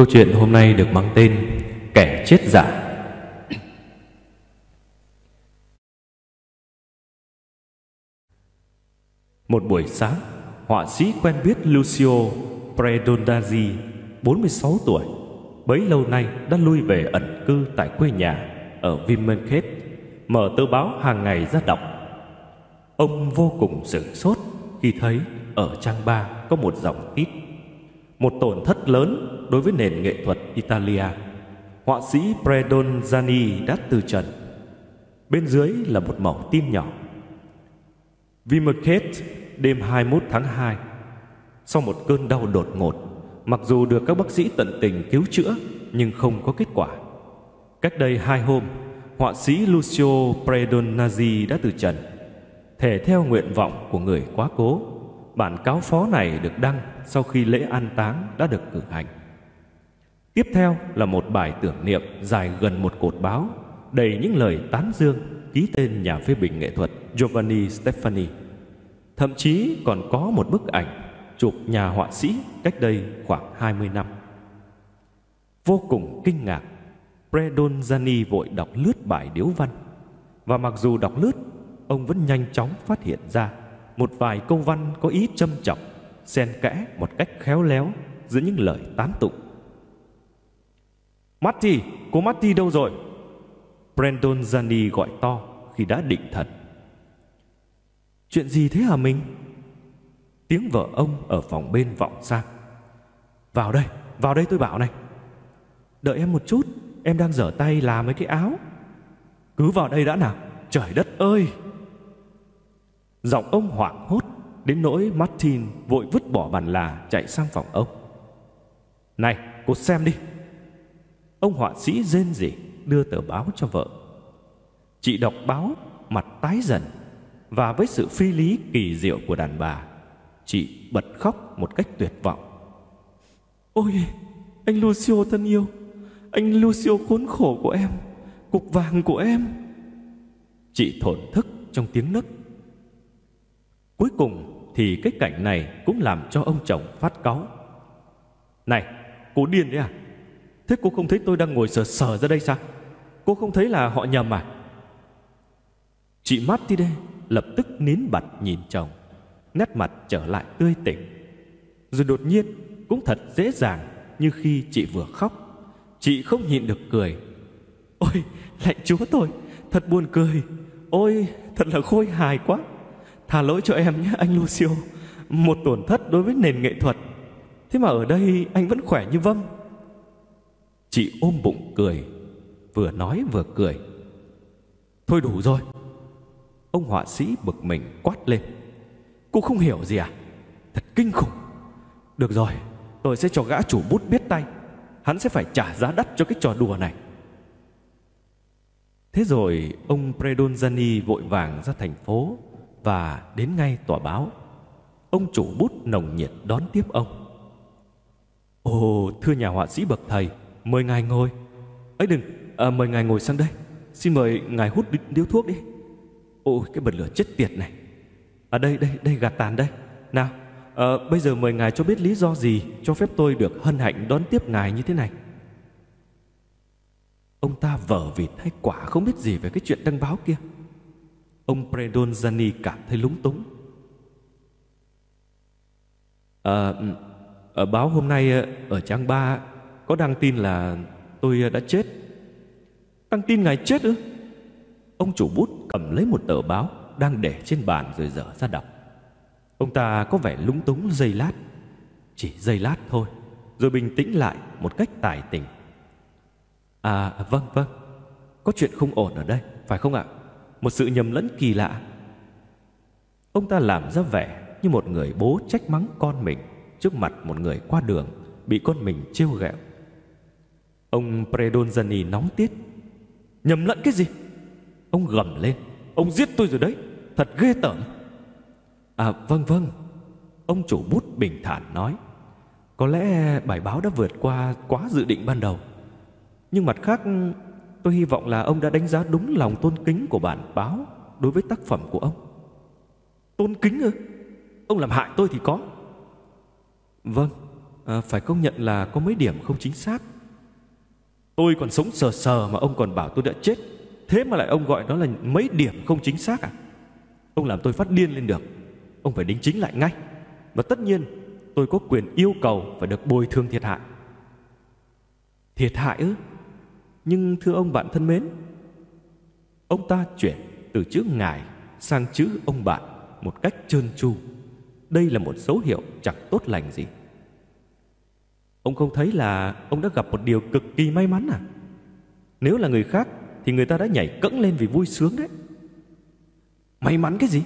Câu chuyện hôm nay được mang tên Kẻ chết giả. Một buổi sáng, Họa sĩ quen biết Lucio Predondazzi 46 tuổi. Bấy lâu nay đã lui về ẩn cư tại quê nhà Ở Vimenkhet Mở tờ báo hàng ngày ra đọc. Ông vô cùng sửng sốt Khi thấy ở trang ba có một dòng tít một tổn thất lớn đối với nền nghệ thuật Italia. Họa sĩ Predonzani đã từ trần. Bên dưới là một mẩu tin nhỏ. Vimercate đêm 21 tháng 2 Sau một cơn đau đột ngột, Mặc dù được các bác sĩ tận tình cứu chữa, Nhưng không có kết quả Cách đây hai hôm, Họa sĩ Lucio Predonazzi đã từ trần Thể theo nguyện vọng của người quá cố Bản cáo phó này được đăng sau khi lễ an táng đã được cử hành. Tiếp theo là một bài tưởng niệm dài gần một cột báo, đầy những lời tán dương ký tên nhà phê bình nghệ thuật Giovanni Stefani. Thậm chí còn có một bức ảnh chụp nhà họa sĩ cách đây khoảng 20 năm. Vô cùng kinh ngạc, Predonzani vội đọc lướt bài điếu văn. Và mặc dù đọc lướt, ông vẫn nhanh chóng phát hiện ra một vài câu văn có ý châm chọc xen kẽ một cách khéo léo giữa những lời tán tụng Marty, cô Marty đâu rồi? Brandon Zani gọi to khi đã định thần. Chuyện gì thế hả mình? Tiếng vợ ông ở phòng bên vọng sang. Vào đây, vào đây tôi bảo này. Đợi em một chút, em đang dở tay làm mấy cái áo. Cứ vào đây đã nào, trời đất ơi! Giọng ông hoảng hốt, Đến nỗi Martin vội vứt bỏ bàn là Chạy sang phòng ông. Này, cô xem đi. Ông họa sĩ rên rỉ Đưa tờ báo cho vợ. Chị đọc báo, Mặt tái dần, Và với sự phi lý kỳ diệu của đàn bà, Chị bật khóc một cách tuyệt vọng. Ôi, Anh Lucio thân yêu, Anh Lucio khốn khổ của em, Cục vàng của em. Chị thổn thức trong tiếng nấc. Cuối cùng thì cái cảnh này cũng làm cho ông chồng phát cáu. Này, cô điên đấy à? Thế cô không thấy tôi đang ngồi sờ sờ ra đây sao? Cô không thấy là họ nhầm à? Chị Matilde lập tức nín bặt nhìn chồng, nét mặt trở lại tươi tỉnh. Rồi đột nhiên cũng thật dễ dàng như khi chị vừa khóc, chị không nhịn được cười. Ôi, lạnh chúa tôi, thật buồn cười. Ôi, thật là khôi hài quá. Tha lỗi cho em nhé, anh Lucio. Một tổn thất đối với nền nghệ thuật. Thế mà ở đây anh vẫn khỏe như vâm. Chị ôm bụng cười, Vừa nói vừa cười. Thôi đủ rồi. Ông họa sĩ bực mình quát lên. Cô không hiểu gì à? Thật kinh khủng. Được rồi, tôi sẽ cho gã chủ bút biết tay. Hắn sẽ phải trả giá đắt cho cái trò đùa này. Thế rồi ông Predonzani vội vàng ra thành phố và đến ngay tòa báo. Ông chủ bút nồng nhiệt đón tiếp ông. Ồ, thưa nhà họa sĩ bậc thầy, mời ngài ngồi. ấy đừng, à, mời ngài ngồi sang đây. Xin mời ngài hút điếu thuốc đi. Ôi, cái bật lửa chết tiệt này. À đây, đây, đây gạt tàn đây. Nào, à, bây giờ mời ngài cho biết lý do gì cho phép tôi được hân hạnh đón tiếp ngài như thế này. Ông ta vở vịt hay quả không biết gì về cái chuyện đăng báo kia. Ông Predonzani cảm thấy lúng túng. À, Ở báo hôm nay à, Ở trang 3 Có đăng tin là tôi à, đã chết. Đăng tin ngài chết ư? Ông chủ bút cầm lấy một tờ báo Đang để trên bàn rồi dở ra đọc. Ông ta có vẻ lúng túng giây lát Chỉ giây lát thôi Rồi bình tĩnh lại một cách tài tình. À vâng vâng. Có chuyện không ổn ở đây Phải không ạ? Một sự nhầm lẫn kỳ lạ. Ông ta làm ra vẻ như một người bố trách mắng con mình trước mặt một người qua đường bị con mình trêu ghẹo. Ông predonzani nóng tiết. Nhầm lẫn cái gì? Ông gầm lên. Ông giết tôi rồi đấy. Thật ghê tởm. À vâng vâng. Ông chủ bút bình thản nói. Có lẽ bài báo đã vượt qua quá dự định ban đầu. Nhưng mặt khác Tôi hy vọng là ông đã đánh giá đúng lòng tôn kính của bản báo đối với tác phẩm của ông. Tôn kính ư? Ông làm hại tôi thì có. Vâng, à, phải công nhận là có mấy điểm không chính xác. Tôi còn sống sờ sờ mà ông còn bảo tôi đã chết. Thế mà lại ông gọi đó là mấy điểm không chính xác à? Ông làm tôi phát điên lên được. Ông phải đính chính lại ngay. Và tất nhiên tôi có quyền yêu cầu phải được bồi thường thiệt hại. Thiệt hại ư? Nhưng thưa ông bạn thân mến, ông ta chuyển từ chữ ngài sang chữ ông bạn một cách trơn tru. Đây là một dấu hiệu chẳng tốt lành gì. Ông không thấy là ông đã gặp một điều cực kỳ may mắn à? Nếu là người khác thì người ta đã nhảy cẫng lên vì vui sướng đấy. May mắn cái gì?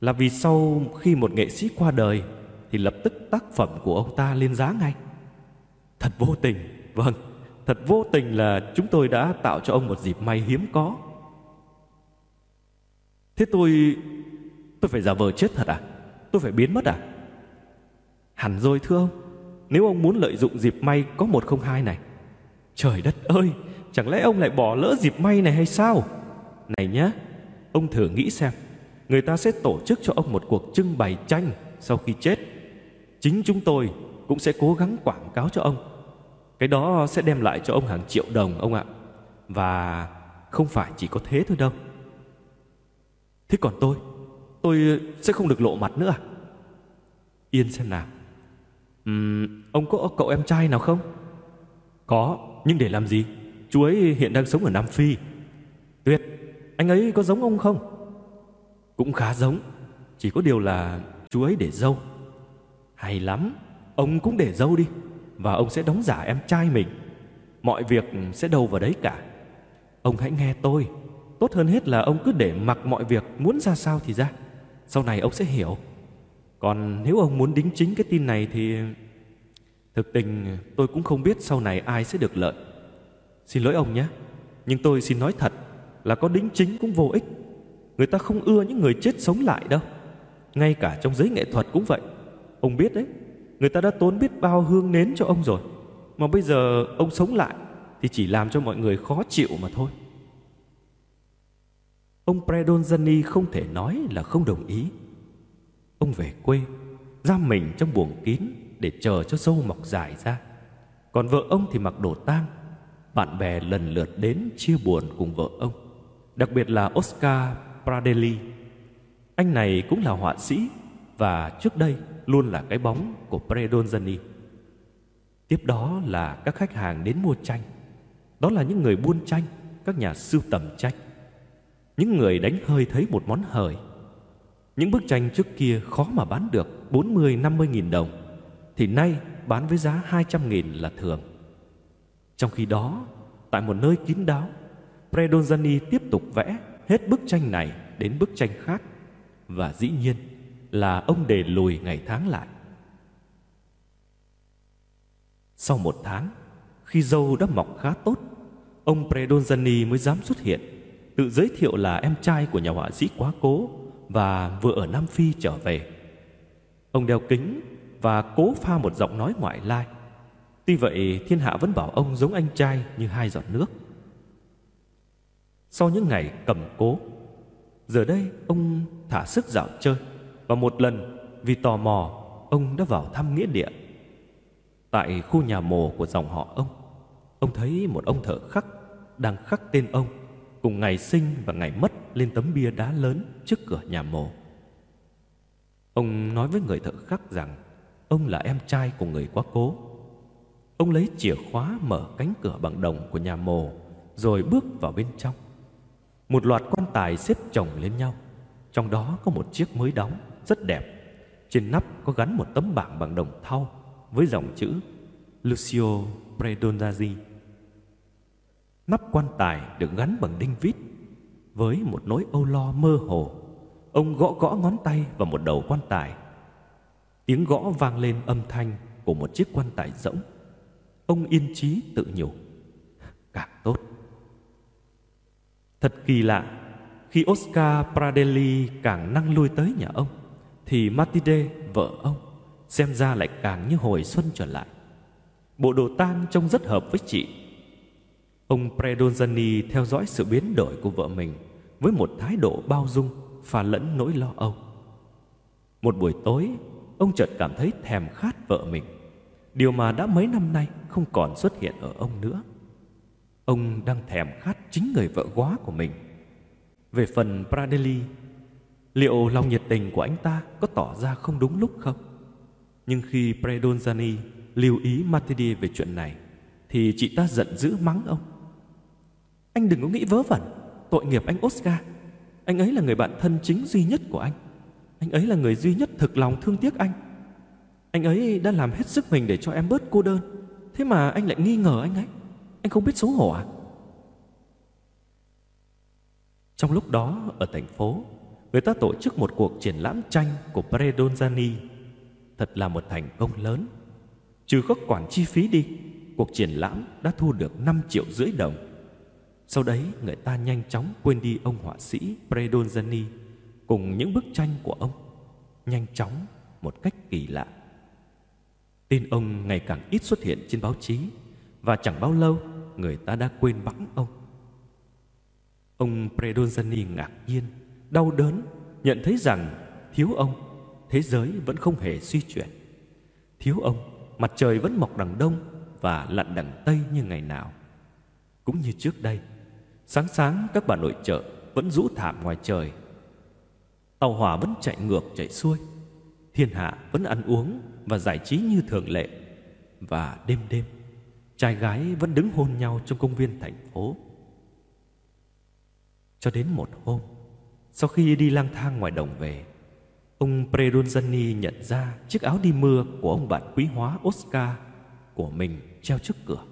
Là vì sau khi một nghệ sĩ qua đời thì lập tức tác phẩm của ông ta lên giá ngay. Thật vô tình, vâng, thật vô tình là chúng tôi đã tạo cho ông một dịp may hiếm có. Thế tôi tôi phải giả vờ chết thật à? Tôi phải biến mất à? Hẳn rồi thưa ông. Nếu ông muốn lợi dụng dịp may có một không hai này. Trời đất ơi, chẳng lẽ ông lại bỏ lỡ dịp may này hay sao? Này nhá, ông thử nghĩ xem, người ta sẽ tổ chức cho ông một cuộc trưng bày tranh sau khi chết. Chính chúng tôi cũng sẽ cố gắng quảng cáo cho ông. Cái đó sẽ đem lại cho ông hàng triệu đồng ông ạ. Và không phải chỉ có thế thôi đâu. Thế còn tôi, tôi sẽ không được lộ mặt nữa à? Yên xem nào. Uhm, ông có cậu em trai nào không? Có, nhưng để làm gì? Chú ấy hiện đang sống ở Nam Phi. Tuyệt, anh ấy có giống ông không? Cũng khá giống, chỉ có điều là chú ấy để dâu. Hay lắm, ông cũng để dâu đi và ông sẽ đóng giả em trai mình. Mọi việc sẽ đâu vào đấy cả. Ông hãy nghe tôi, tốt hơn hết là ông cứ để mặc mọi việc muốn ra sao thì ra. Sau này ông sẽ hiểu. Còn nếu ông muốn đính chính cái tin này thì thực tình tôi cũng không biết sau này ai sẽ được lợi. Xin lỗi ông nhé, nhưng tôi xin nói thật là có đính chính cũng vô ích. Người ta không ưa những người chết sống lại đâu. Ngay cả trong giới nghệ thuật cũng vậy. Ông biết đấy, người ta đã tốn biết bao hương nến cho ông rồi. Mà bây giờ ông sống lại thì chỉ làm cho mọi người khó chịu mà thôi. Ông Predonzani không thể nói là không đồng ý. Ông về quê, giam mình trong buồng kín để chờ cho sâu mọc dài ra. Còn vợ ông thì mặc đồ tang. Bạn bè lần lượt đến chia buồn cùng vợ ông. Đặc biệt là Oscar Pradelli. Anh này cũng là họa sĩ và trước đây luôn là cái bóng của Predonzani. Tiếp đó là các khách hàng đến mua tranh. Đó là những người buôn tranh, các nhà sưu tầm tranh. Những người đánh hơi thấy một món hời những bức tranh trước kia khó mà bán được 40-50 nghìn đồng Thì nay bán với giá 200 nghìn là thường Trong khi đó Tại một nơi kín đáo Predonzani tiếp tục vẽ hết bức tranh này đến bức tranh khác Và dĩ nhiên là ông để lùi ngày tháng lại Sau một tháng Khi dâu đã mọc khá tốt Ông Predonzani mới dám xuất hiện Tự giới thiệu là em trai của nhà họa sĩ quá cố và vừa ở Nam Phi trở về. Ông đeo kính và cố pha một giọng nói ngoại lai. Tuy vậy, thiên hạ vẫn bảo ông giống anh trai như hai giọt nước. Sau những ngày cầm cố, giờ đây ông thả sức dạo chơi và một lần vì tò mò, ông đã vào thăm nghĩa địa. Tại khu nhà mồ của dòng họ ông, ông thấy một ông thợ khắc đang khắc tên ông cùng ngày sinh và ngày mất lên tấm bia đá lớn trước cửa nhà mồ. Ông nói với người thợ khắc rằng ông là em trai của người quá cố. Ông lấy chìa khóa mở cánh cửa bằng đồng của nhà mồ rồi bước vào bên trong. Một loạt quan tài xếp chồng lên nhau, trong đó có một chiếc mới đóng rất đẹp. Trên nắp có gắn một tấm bảng bằng đồng thau với dòng chữ Lucio Predonazzi Nắp quan tài được gắn bằng đinh vít Với một nỗi âu lo mơ hồ. Ông gõ gõ ngón tay vào một đầu quan tài. Tiếng gõ vang lên âm thanh của một chiếc quan tài rỗng. Ông yên trí tự nhủ, Càng tốt. Thật kỳ lạ, Khi Oscar Pradelli càng năng lui tới nhà ông thì Matilde, vợ ông Xem ra lại càng như hồi xuân trở lại. Bộ đồ tan trông rất hợp với chị. Ông Predonzani theo dõi sự biến đổi của vợ mình với một thái độ bao dung pha lẫn nỗi lo âu. Một buổi tối, ông chợt cảm thấy thèm khát vợ mình. Điều mà đã mấy năm nay không còn xuất hiện ở ông nữa. Ông đang thèm khát chính người vợ quá của mình. Về phần pradeli liệu lòng nhiệt tình của anh ta có tỏ ra không đúng lúc không? Nhưng khi predonzani lưu ý matidi về chuyện này, thì chị ta giận dữ mắng ông. Anh đừng có nghĩ vớ vẩn, tội nghiệp anh oscar. Anh ấy là người bạn thân chính duy nhất của anh. Anh ấy là người duy nhất thực lòng thương tiếc anh. Anh ấy đã làm hết sức mình để cho em bớt cô đơn. Thế mà anh lại nghi ngờ anh ấy. Anh không biết xấu hổ à? Trong lúc đó, ở thành phố người ta tổ chức một cuộc triển lãm tranh của Predonzani. Thật là một thành công lớn. Trừ các khoản chi phí đi, cuộc triển lãm đã thu được 5 triệu rưỡi đồng. Sau đấy, người ta nhanh chóng quên đi ông họa sĩ Predonzani cùng những bức tranh của ông. Nhanh chóng, một cách kỳ lạ. Tin ông ngày càng ít xuất hiện trên báo chí và chẳng bao lâu, người ta đã quên bẵng ông. Ông Predonzani ngạc nhiên đau đớn, nhận thấy rằng thiếu ông, thế giới vẫn không hề suy chuyển. Thiếu ông, mặt trời vẫn mọc đằng đông và lặn đằng tây như ngày nào. Cũng như trước đây, sáng sáng các bà nội trợ vẫn rũ thảm ngoài trời. Tàu hỏa vẫn chạy ngược, chạy xuôi. Thiên hạ vẫn ăn uống và giải trí như thường lệ. Và đêm đêm, trai gái vẫn đứng hôn nhau trong công viên thành phố. Cho đến một hôm sau khi đi lang thang ngoài đồng về, ông Predonzani nhận ra chiếc áo đi mưa của ông bạn quý hóa Oscar của mình treo trước cửa.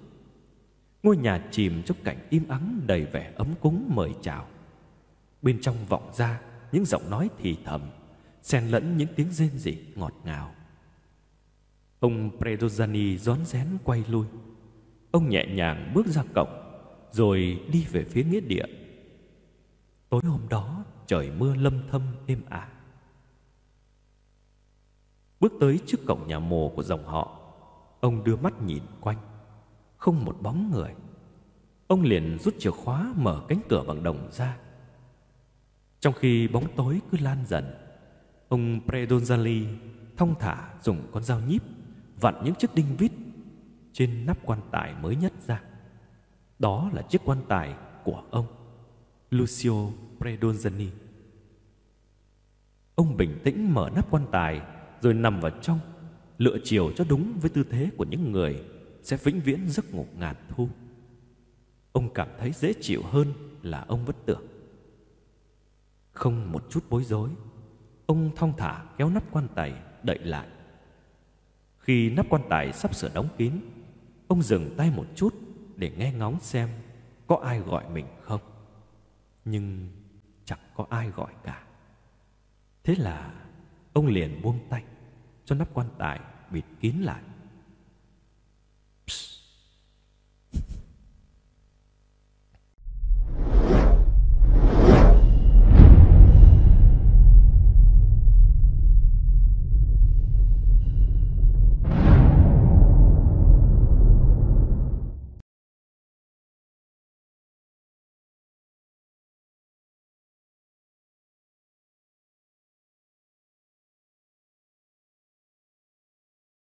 Ngôi nhà chìm trong cảnh im ắng đầy vẻ ấm cúng mời chào. Bên trong vọng ra những giọng nói thì thầm, xen lẫn những tiếng rên rỉ ngọt ngào. Ông Predozani rón rén quay lui. Ông nhẹ nhàng bước ra cổng, rồi đi về phía nghĩa địa. Tối hôm đó trời mưa lâm thâm êm ả. Bước tới trước cổng nhà mồ của dòng họ, ông đưa mắt nhìn quanh, không một bóng người. Ông liền rút chìa khóa mở cánh cửa bằng đồng ra. Trong khi bóng tối cứ lan dần, ông predonzali thong thả dùng con dao nhíp, vặn những chiếc đinh vít trên nắp quan tài mới nhất ra. Đó là chiếc quan tài của ông, lucio predonzani. Ông bình tĩnh mở nắp quan tài, rồi nằm vào trong, lựa chiều cho đúng với tư thế của những người sẽ vĩnh viễn giấc ngủ ngàn thu. Ông cảm thấy dễ chịu hơn là ông vẫn tưởng. Không một chút bối rối, ông thong thả kéo nắp quan tài đậy lại. Khi nắp quan tài sắp sửa đóng kín, ông dừng tay một chút để nghe ngóng xem có ai gọi mình không. Nhưng chẳng có ai gọi cả. Thế là ông liền buông tay, cho nắp quan tài bịt kín lại.